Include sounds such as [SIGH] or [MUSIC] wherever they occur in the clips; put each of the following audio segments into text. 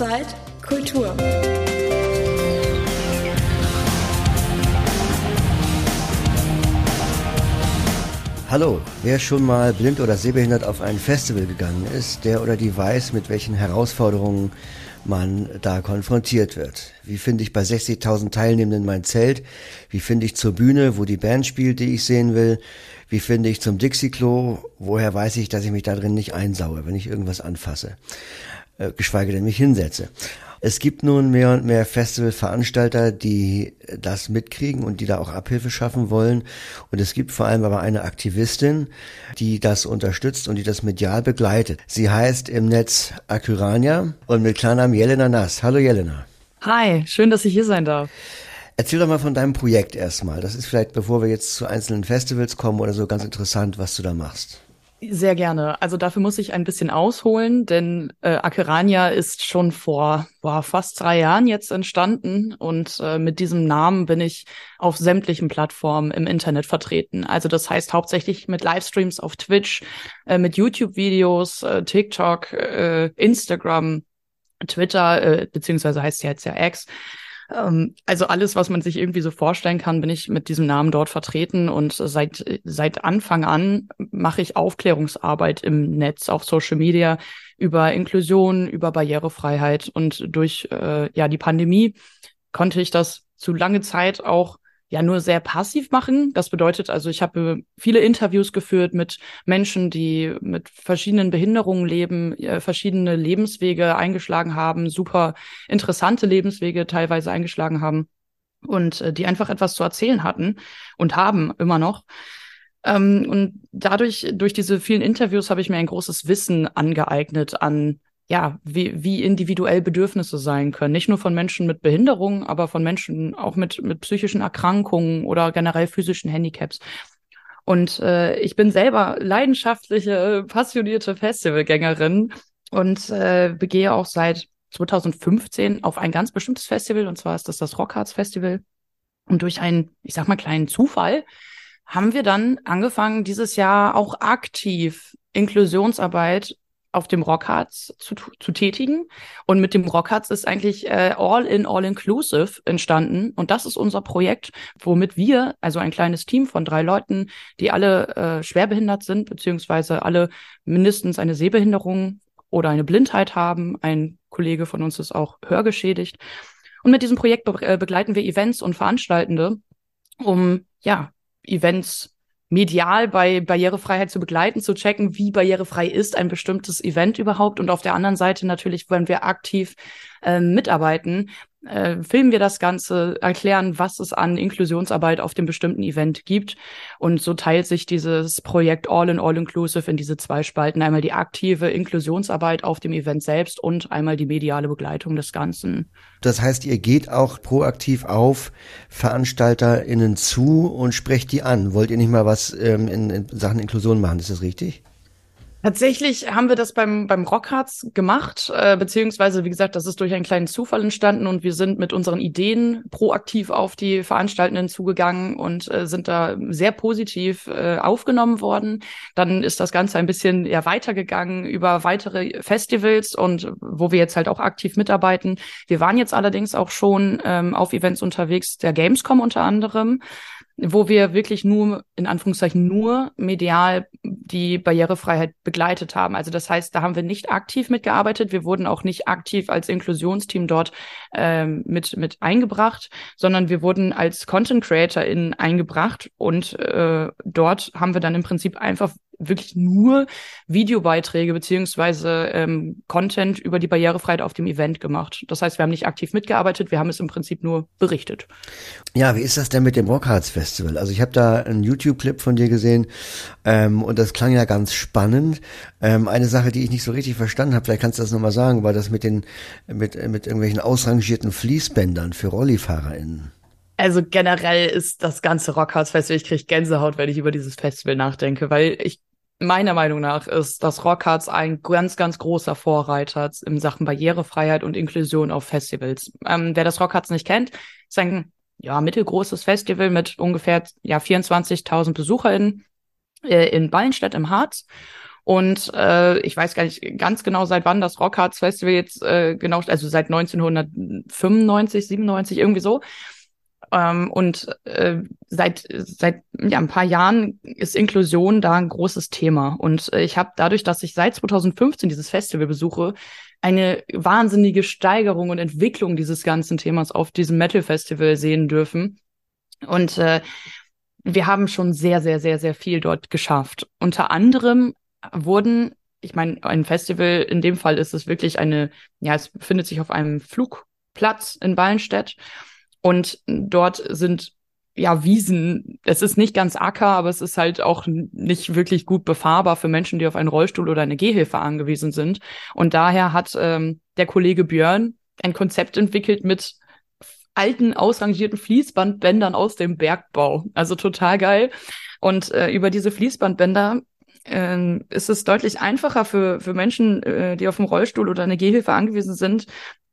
Outside Kultur. Hallo, wer schon mal blind oder sehbehindert auf ein Festival gegangen ist, der oder die weiß, mit welchen Herausforderungen man da konfrontiert wird. Wie finde ich bei 60.000 Teilnehmenden mein Zelt? Wie finde ich zur Bühne, wo die Band spielt, die ich sehen will? Wie finde ich zum Dixie-Klo? Woher weiß ich, dass ich mich da drin nicht einsaue, wenn ich irgendwas anfasse? Äh, geschweige denn mich hinsetze. Es gibt nun mehr und mehr Festivalveranstalter, die das mitkriegen und die da auch Abhilfe schaffen wollen. Und es gibt vor allem aber eine Aktivistin, die das unterstützt und die das medial begleitet. Sie heißt im Netz Akyrania und mit Klarnamen Jelena Nass. Hallo Jelena. Hi, schön, dass ich hier sein darf. Erzähl doch mal von deinem Projekt erstmal. Das ist vielleicht, bevor wir jetzt zu einzelnen Festivals kommen oder so, ganz interessant, was du da machst. Sehr gerne. Also dafür muss ich ein bisschen ausholen, denn äh, Akerania ist schon vor boah, fast drei Jahren jetzt entstanden und äh, mit diesem Namen bin ich auf sämtlichen Plattformen im Internet vertreten. Also das heißt hauptsächlich mit Livestreams auf Twitch, äh, mit YouTube-Videos, äh, TikTok, äh, Instagram, Twitter, äh, beziehungsweise heißt ja jetzt ja X. Ähm, also alles, was man sich irgendwie so vorstellen kann, bin ich mit diesem Namen dort vertreten. Und seit, seit Anfang an mache ich Aufklärungsarbeit im Netz, auf Social Media über Inklusion, über Barrierefreiheit. Und durch äh, ja die Pandemie konnte ich das zu lange Zeit auch ja nur sehr passiv machen. Das bedeutet also, ich habe viele Interviews geführt mit Menschen, die mit verschiedenen Behinderungen leben, äh, verschiedene Lebenswege eingeschlagen haben, super interessante Lebenswege teilweise eingeschlagen haben und äh, die einfach etwas zu erzählen hatten und haben immer noch. Ähm, und dadurch, durch diese vielen Interviews habe ich mir ein großes Wissen angeeignet an ja, wie, wie individuell Bedürfnisse sein können. Nicht nur von Menschen mit Behinderung, aber von Menschen auch mit, mit psychischen Erkrankungen oder generell physischen Handicaps. Und äh, ich bin selber leidenschaftliche, passionierte Festivalgängerin und äh, begehe auch seit 2015 auf ein ganz bestimmtes Festival, und zwar ist das das Rockharts Festival. Und durch einen, ich sag mal, kleinen Zufall haben wir dann angefangen, dieses Jahr auch aktiv Inklusionsarbeit auf dem Rockharz zu, zu tätigen. Und mit dem Rockharz ist eigentlich äh, All in All Inclusive entstanden. Und das ist unser Projekt, womit wir, also ein kleines Team von drei Leuten, die alle äh, schwerbehindert sind, beziehungsweise alle mindestens eine Sehbehinderung oder eine Blindheit haben. Ein Kollege von uns ist auch hörgeschädigt. Und mit diesem Projekt be äh, begleiten wir Events und Veranstaltende, um ja Events medial bei Barrierefreiheit zu begleiten, zu checken, wie barrierefrei ist ein bestimmtes Event überhaupt. Und auf der anderen Seite natürlich, wenn wir aktiv äh, mitarbeiten, äh, filmen wir das Ganze, erklären, was es an Inklusionsarbeit auf dem bestimmten Event gibt. Und so teilt sich dieses Projekt All in All Inclusive in diese zwei Spalten. Einmal die aktive Inklusionsarbeit auf dem Event selbst und einmal die mediale Begleitung des Ganzen. Das heißt, ihr geht auch proaktiv auf VeranstalterInnen zu und sprecht die an. Wollt ihr nicht mal was ähm, in, in Sachen Inklusion machen? Ist das richtig? Tatsächlich haben wir das beim, beim Rockharz gemacht, äh, beziehungsweise, wie gesagt, das ist durch einen kleinen Zufall entstanden und wir sind mit unseren Ideen proaktiv auf die Veranstaltenden zugegangen und äh, sind da sehr positiv äh, aufgenommen worden. Dann ist das Ganze ein bisschen ja, weitergegangen über weitere Festivals und wo wir jetzt halt auch aktiv mitarbeiten. Wir waren jetzt allerdings auch schon ähm, auf Events unterwegs, der Gamescom unter anderem wo wir wirklich nur, in Anführungszeichen, nur medial die Barrierefreiheit begleitet haben. Also das heißt, da haben wir nicht aktiv mitgearbeitet. Wir wurden auch nicht aktiv als Inklusionsteam dort ähm, mit, mit eingebracht, sondern wir wurden als Content Creator in eingebracht und äh, dort haben wir dann im Prinzip einfach wirklich nur Videobeiträge beziehungsweise ähm, Content über die Barrierefreiheit auf dem Event gemacht. Das heißt, wir haben nicht aktiv mitgearbeitet, wir haben es im Prinzip nur berichtet. Ja, wie ist das denn mit dem Rockharz Festival? Also ich habe da einen YouTube-Clip von dir gesehen ähm, und das klang ja ganz spannend. Ähm, eine Sache, die ich nicht so richtig verstanden habe, vielleicht kannst du das nochmal sagen, war das mit den mit, mit irgendwelchen ausrangierten Fließbändern für RollifahrerInnen. Also generell ist das ganze Rockharz Festival, ich kriege Gänsehaut, wenn ich über dieses Festival nachdenke, weil ich meiner Meinung nach ist das Rockharz ein ganz, ganz großer Vorreiter in Sachen Barrierefreiheit und Inklusion auf Festivals. Ähm, wer das Rockharz nicht kennt, ist ein ja, mittelgroßes Festival mit ungefähr ja, 24.000 BesucherInnen äh, in Ballenstedt im Harz. Und äh, ich weiß gar nicht ganz genau, seit wann das Rockharz Festival jetzt äh, genau, also seit 1995, 97, irgendwie so. Ähm, und äh, seit seit ja ein paar Jahren ist Inklusion da ein großes Thema. Und äh, ich habe dadurch, dass ich seit 2015 dieses Festival besuche, eine wahnsinnige Steigerung und Entwicklung dieses ganzen Themas auf diesem Metal Festival sehen dürfen. Und äh, wir haben schon sehr, sehr, sehr, sehr viel dort geschafft. Unter anderem wurden, ich meine, ein Festival, in dem Fall ist es wirklich eine, ja, es befindet sich auf einem Flugplatz in Ballenstedt. Und dort sind ja Wiesen. Es ist nicht ganz Acker, aber es ist halt auch nicht wirklich gut befahrbar für Menschen, die auf einen Rollstuhl oder eine Gehhilfe angewiesen sind. Und daher hat ähm, der Kollege Björn ein Konzept entwickelt mit alten, ausrangierten Fließbandbändern aus dem Bergbau. Also total geil. Und äh, über diese Fließbandbänder äh, ist es deutlich einfacher für, für Menschen, äh, die auf dem Rollstuhl oder eine Gehhilfe angewiesen sind,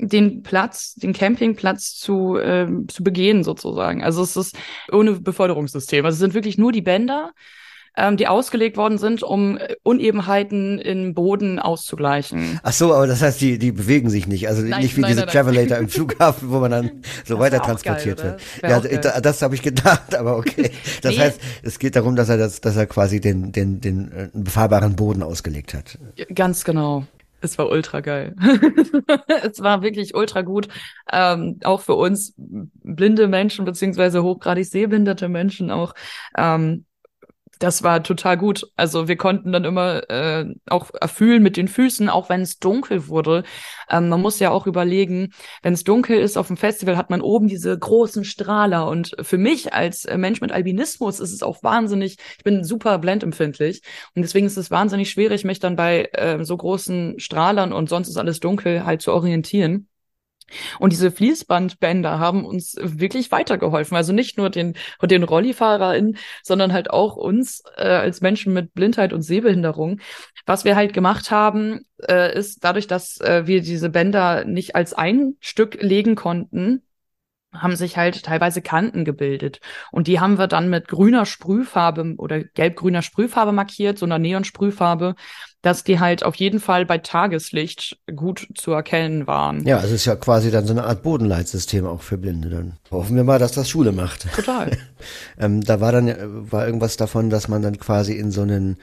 den Platz, den Campingplatz zu, äh, zu begehen sozusagen. Also es ist ohne Beförderungssystem. Also es sind wirklich nur die Bänder, ähm, die ausgelegt worden sind, um Unebenheiten im Boden auszugleichen. Ach so, aber das heißt, die, die bewegen sich nicht. Also nein, nicht wie nein, diese nein, Travelator im [LAUGHS] Flughafen, wo man dann so das weiter transportiert geil, wird. Ja, das habe ich gedacht, aber okay. [LAUGHS] Das nee. heißt, es geht darum, dass er das, dass er quasi den, den, den äh, befahrbaren Boden ausgelegt hat. Ganz genau. Es war ultra geil. [LAUGHS] es war wirklich ultra gut. Ähm, auch für uns blinde Menschen beziehungsweise hochgradig sehbehinderte Menschen auch. Ähm, das war total gut. Also wir konnten dann immer äh, auch erfühlen mit den Füßen, auch wenn es dunkel wurde. Ähm, man muss ja auch überlegen, wenn es dunkel ist auf dem Festival, hat man oben diese großen Strahler. Und für mich als äh, Mensch mit Albinismus ist es auch wahnsinnig, ich bin super blendempfindlich. Und deswegen ist es wahnsinnig schwierig, mich dann bei äh, so großen Strahlern und sonst ist alles dunkel halt zu orientieren. Und diese Fließbandbänder haben uns wirklich weitergeholfen. Also nicht nur den, den RollifahrerInnen, sondern halt auch uns äh, als Menschen mit Blindheit und Sehbehinderung. Was wir halt gemacht haben, äh, ist dadurch, dass äh, wir diese Bänder nicht als ein Stück legen konnten, haben sich halt teilweise Kanten gebildet. Und die haben wir dann mit grüner Sprühfarbe oder gelb-grüner Sprühfarbe markiert, so einer Neon-Sprühfarbe, dass die halt auf jeden Fall bei Tageslicht gut zu erkennen waren. Ja, es ist ja quasi dann so eine Art Bodenleitsystem auch für Blinde dann. Hoffen wir mal, dass das Schule macht. Total. [LAUGHS] ähm, da war dann war irgendwas davon, dass man dann quasi in so einen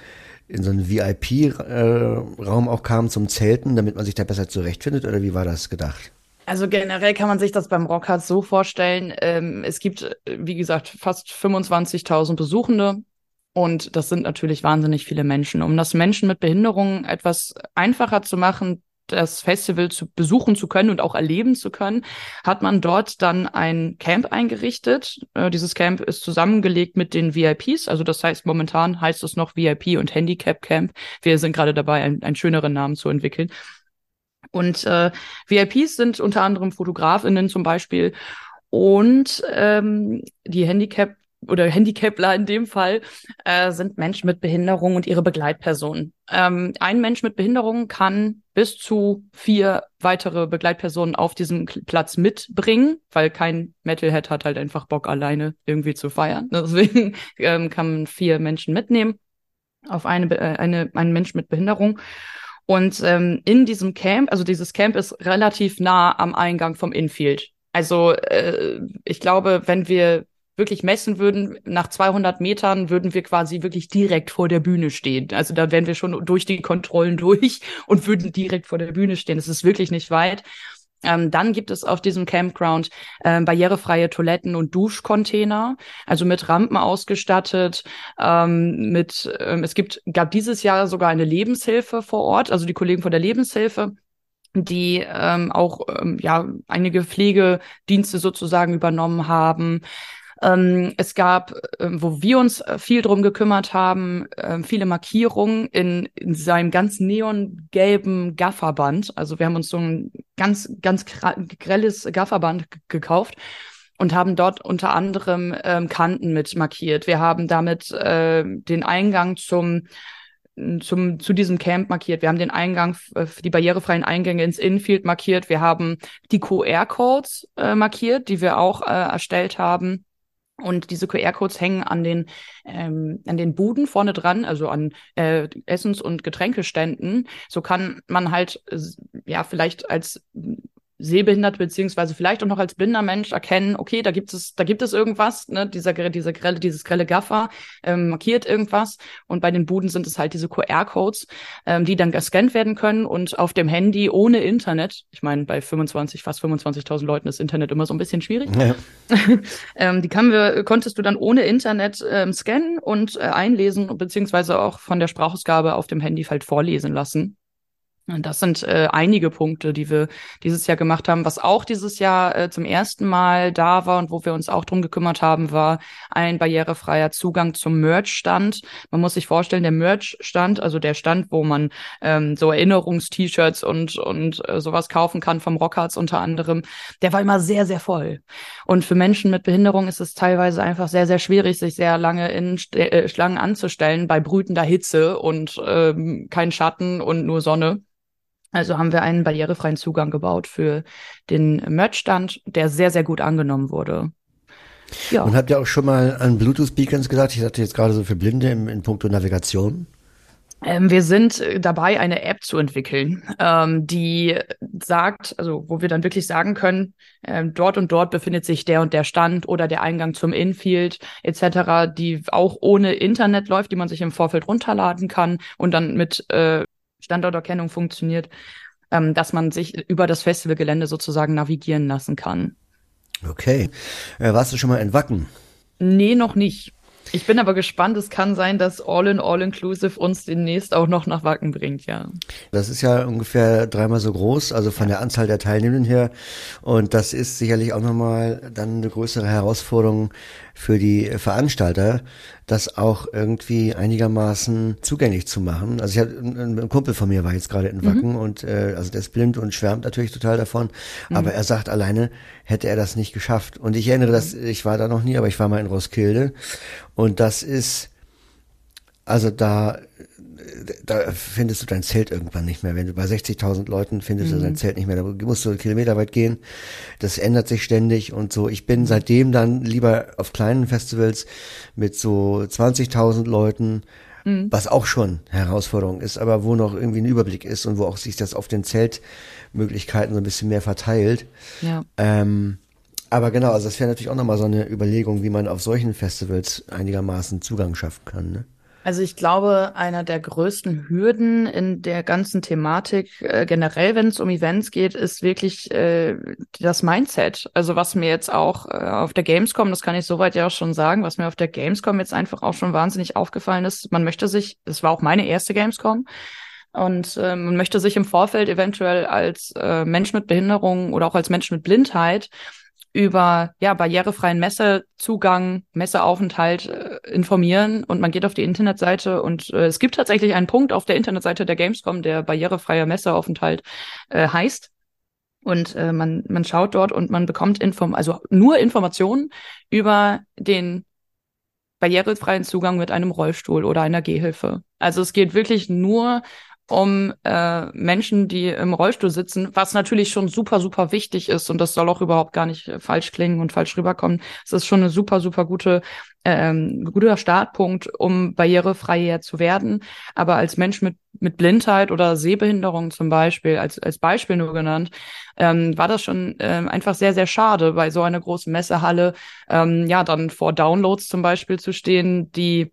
in so einen VIP-Raum äh, auch kam zum Zelten, damit man sich da besser zurechtfindet oder wie war das gedacht? Also generell kann man sich das beim Rockhard so vorstellen. Ähm, es gibt, wie gesagt, fast 25.000 Besuchende. Und das sind natürlich wahnsinnig viele Menschen. Um das Menschen mit Behinderungen etwas einfacher zu machen, das Festival zu besuchen zu können und auch erleben zu können, hat man dort dann ein Camp eingerichtet. Äh, dieses Camp ist zusammengelegt mit den VIPs. Also das heißt, momentan heißt es noch VIP und Handicap Camp. Wir sind gerade dabei, einen, einen schöneren Namen zu entwickeln. Und äh, VIPs sind unter anderem Fotografinnen zum Beispiel und ähm, die Handicap oder Handicapler in dem Fall äh, sind Menschen mit Behinderung und ihre Begleitpersonen. Ähm, ein Mensch mit Behinderung kann bis zu vier weitere Begleitpersonen auf diesem Platz mitbringen, weil kein Metalhead hat halt einfach Bock alleine irgendwie zu feiern. [LAUGHS] Deswegen ähm, kann man vier Menschen mitnehmen auf eine, äh, eine einen Mensch mit Behinderung. Und ähm, in diesem Camp, also dieses Camp ist relativ nah am Eingang vom Infield. Also äh, ich glaube, wenn wir wirklich messen würden, nach 200 Metern würden wir quasi wirklich direkt vor der Bühne stehen. Also da wären wir schon durch die Kontrollen [LAUGHS] durch und würden direkt vor der Bühne stehen. Es ist wirklich nicht weit. Ähm, dann gibt es auf diesem Campground äh, barrierefreie Toiletten und Duschcontainer, also mit Rampen ausgestattet. Ähm, mit ähm, es gibt gab dieses Jahr sogar eine Lebenshilfe vor Ort, also die Kollegen von der Lebenshilfe die ähm, auch ähm, ja einige Pflegedienste sozusagen übernommen haben. Ähm, es gab, äh, wo wir uns viel drum gekümmert haben, äh, viele Markierungen in, in seinem ganz neongelben Gafferband. Also wir haben uns so ein ganz, ganz grelles Gafferband gekauft und haben dort unter anderem ähm, Kanten mit markiert. Wir haben damit äh, den Eingang zum zum, zu diesem Camp markiert. Wir haben den Eingang, äh, die barrierefreien Eingänge ins Infield markiert. Wir haben die QR-Codes äh, markiert, die wir auch äh, erstellt haben Und diese QR-Codes hängen an den, ähm, an den Buden vorne dran, also an äh, Essens- und Getränkeständen. So kann man halt, ja, vielleicht als sehbehindert beziehungsweise vielleicht auch noch als blinder Mensch erkennen, okay, da gibt es, da gibt es irgendwas, ne, dieser, dieser grelle, dieses grelle Gaffer ähm, markiert irgendwas und bei den Buden sind es halt diese QR-Codes, ähm, die dann gescannt werden können und auf dem Handy ohne Internet, ich meine, bei 25, fast 25.000 Leuten ist Internet immer so ein bisschen schwierig, ja. [LAUGHS] ähm, die kann wir, konntest du dann ohne Internet ähm, scannen und äh, einlesen beziehungsweise auch von der Sprachausgabe auf dem Handy halt vorlesen lassen. Das sind äh, einige Punkte, die wir dieses Jahr gemacht haben. Was auch dieses Jahr äh, zum ersten Mal da war und wo wir uns auch drum gekümmert haben, war ein barrierefreier Zugang zum Merch-Stand. Man muss sich vorstellen, der Merch-Stand, also der Stand, wo man ähm, so Erinnerungs-T-Shirts und, und äh, sowas kaufen kann, vom Rockharts unter anderem, der war immer sehr, sehr voll. Und für Menschen mit Behinderung ist es teilweise einfach sehr, sehr schwierig, sich sehr lange in St äh, Schlangen anzustellen bei brütender Hitze und ähm, kein Schatten und nur Sonne. Also haben wir einen barrierefreien Zugang gebaut für den Merchstand, der sehr, sehr gut angenommen wurde. Ja. Und habt ihr auch schon mal an Bluetooth-Beacons gesagt? Ich hatte jetzt gerade so für Blinde im, in puncto Navigation. Ähm, wir sind dabei, eine App zu entwickeln, ähm, die sagt, also wo wir dann wirklich sagen können, ähm, dort und dort befindet sich der und der Stand oder der Eingang zum Infield etc., die auch ohne Internet läuft, die man sich im Vorfeld runterladen kann und dann mit äh, Standorterkennung funktioniert, ähm, dass man sich über das Festivalgelände sozusagen navigieren lassen kann. Okay. Äh, warst du schon mal in Wacken? Nee, noch nicht. Ich bin aber gespannt. Es kann sein, dass All in All Inclusive uns demnächst auch noch nach Wacken bringt, ja. Das ist ja ungefähr dreimal so groß, also von der Anzahl der Teilnehmenden her. Und das ist sicherlich auch nochmal dann eine größere Herausforderung, für die Veranstalter, das auch irgendwie einigermaßen zugänglich zu machen. Also ich habe ein, Kumpel von mir war jetzt gerade in Wacken mhm. und äh, also der ist blind und schwärmt natürlich total davon, mhm. aber er sagt alleine hätte er das nicht geschafft. Und ich erinnere, dass ich war da noch nie, aber ich war mal in Roskilde und das ist also da da findest du dein Zelt irgendwann nicht mehr. Wenn du bei 60.000 Leuten findest mhm. du dein mhm. Zelt nicht mehr, da musst du Kilometer weit gehen. Das ändert sich ständig und so. Ich bin seitdem dann lieber auf kleinen Festivals mit so 20.000 Leuten, mhm. was auch schon Herausforderung ist, aber wo noch irgendwie ein Überblick ist und wo auch sich das auf den Zeltmöglichkeiten so ein bisschen mehr verteilt. Ja. Ähm, aber genau, also das wäre natürlich auch nochmal so eine Überlegung, wie man auf solchen Festivals einigermaßen Zugang schaffen kann. Ne? Also ich glaube, einer der größten Hürden in der ganzen Thematik äh, generell, wenn es um Events geht, ist wirklich äh, das Mindset. Also was mir jetzt auch äh, auf der Gamescom, das kann ich soweit ja auch schon sagen, was mir auf der Gamescom jetzt einfach auch schon wahnsinnig aufgefallen ist, man möchte sich, das war auch meine erste Gamescom, und äh, man möchte sich im Vorfeld eventuell als äh, Mensch mit Behinderung oder auch als Mensch mit Blindheit über ja barrierefreien Messezugang, Messeaufenthalt äh, informieren und man geht auf die Internetseite und äh, es gibt tatsächlich einen Punkt auf der Internetseite der Gamescom, der barrierefreier Messeaufenthalt äh, heißt. Und äh, man, man schaut dort und man bekommt Inform also nur Informationen über den barrierefreien Zugang mit einem Rollstuhl oder einer Gehhilfe. Also es geht wirklich nur um äh, Menschen, die im Rollstuhl sitzen, was natürlich schon super, super wichtig ist und das soll auch überhaupt gar nicht äh, falsch klingen und falsch rüberkommen. Es ist schon eine super, super gute, ähm, guter Startpunkt, um barrierefreier zu werden. Aber als Mensch mit, mit Blindheit oder Sehbehinderung zum Beispiel, als, als Beispiel nur genannt, ähm, war das schon ähm, einfach sehr, sehr schade, bei so einer großen Messehalle, ähm, ja, dann vor Downloads zum Beispiel zu stehen, die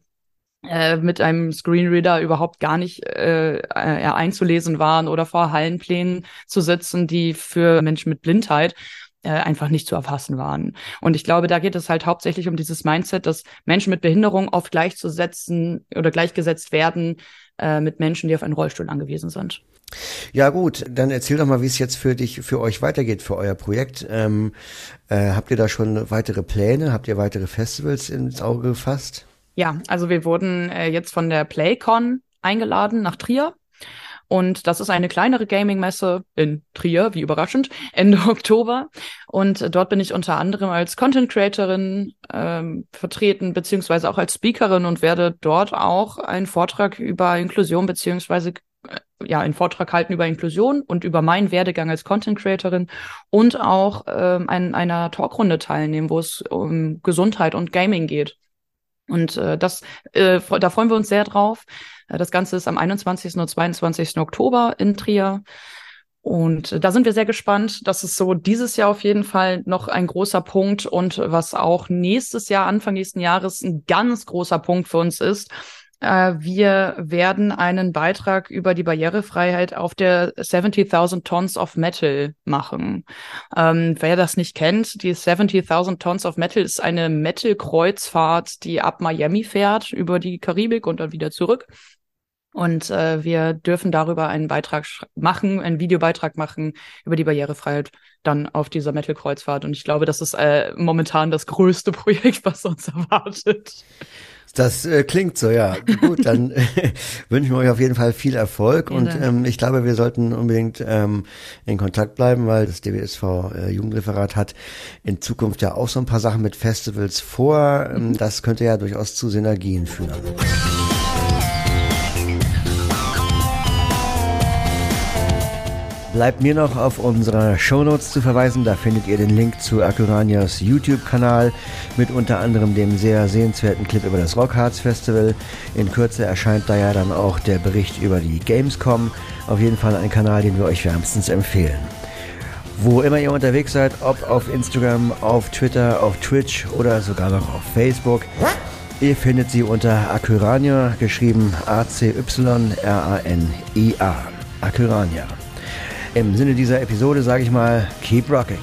äh, mit einem Screenreader überhaupt gar nicht äh, äh, einzulesen waren oder vor Hallenplänen zu sitzen, die für Menschen mit Blindheit äh, einfach nicht zu erfassen waren. Und ich glaube, da geht es halt hauptsächlich um dieses Mindset, dass Menschen mit Behinderung oft gleichzusetzen oder gleichgesetzt werden äh, mit Menschen, die auf einen Rollstuhl angewiesen sind. Ja gut, dann erzähl doch mal, wie es jetzt für dich, für euch weitergeht, für euer Projekt. Ähm, äh, habt ihr da schon weitere Pläne? Habt ihr weitere Festivals ins Auge gefasst? Ja, also wir wurden äh, jetzt von der PlayCon eingeladen nach Trier. Und das ist eine kleinere Gaming-Messe in Trier, wie überraschend, Ende [LAUGHS] Oktober. Und dort bin ich unter anderem als Content Creatorin ähm, vertreten, beziehungsweise auch als Speakerin und werde dort auch einen Vortrag über Inklusion beziehungsweise äh, ja einen Vortrag halten über Inklusion und über meinen Werdegang als Content Creatorin und auch ähm, an einer Talkrunde teilnehmen, wo es um Gesundheit und Gaming geht. Und äh, das, äh, da freuen wir uns sehr drauf. Äh, das Ganze ist am 21. und 22. Oktober in Trier. Und äh, da sind wir sehr gespannt. Das ist so dieses Jahr auf jeden Fall noch ein großer Punkt und was auch nächstes Jahr, Anfang nächsten Jahres ein ganz großer Punkt für uns ist, wir werden einen Beitrag über die Barrierefreiheit auf der 70.000 Tons of Metal machen. Ähm, wer das nicht kennt, die 70.000 Tons of Metal ist eine Metal-Kreuzfahrt, die ab Miami fährt, über die Karibik und dann wieder zurück. Und äh, wir dürfen darüber einen Beitrag machen, einen Videobeitrag machen über die Barrierefreiheit dann auf dieser Metal-Kreuzfahrt. Und ich glaube, das ist äh, momentan das größte [LAUGHS] Projekt, was uns erwartet. Das äh, klingt so, ja. Gut, dann äh, [LAUGHS] [LAUGHS] wünschen wir euch auf jeden Fall viel Erfolg und ähm, ich glaube, wir sollten unbedingt ähm, in Kontakt bleiben, weil das DBSV äh, Jugendreferat hat in Zukunft ja auch so ein paar Sachen mit Festivals vor. Ähm, mhm. das könnte ja durchaus zu Synergien führen. Bleibt mir noch auf unsere Shownotes zu verweisen. Da findet ihr den Link zu Akuranias YouTube-Kanal mit unter anderem dem sehr sehenswerten Clip über das Rockharz Festival. In Kürze erscheint da ja dann auch der Bericht über die Gamescom. Auf jeden Fall ein Kanal, den wir euch wärmstens empfehlen. Wo immer ihr unterwegs seid, ob auf Instagram, auf Twitter, auf Twitch oder sogar noch auf Facebook. Ihr findet sie unter Acurania, geschrieben A-C-Y-R-A-N-I-A. Acurania. Im Sinne dieser Episode sage ich mal, keep rocking.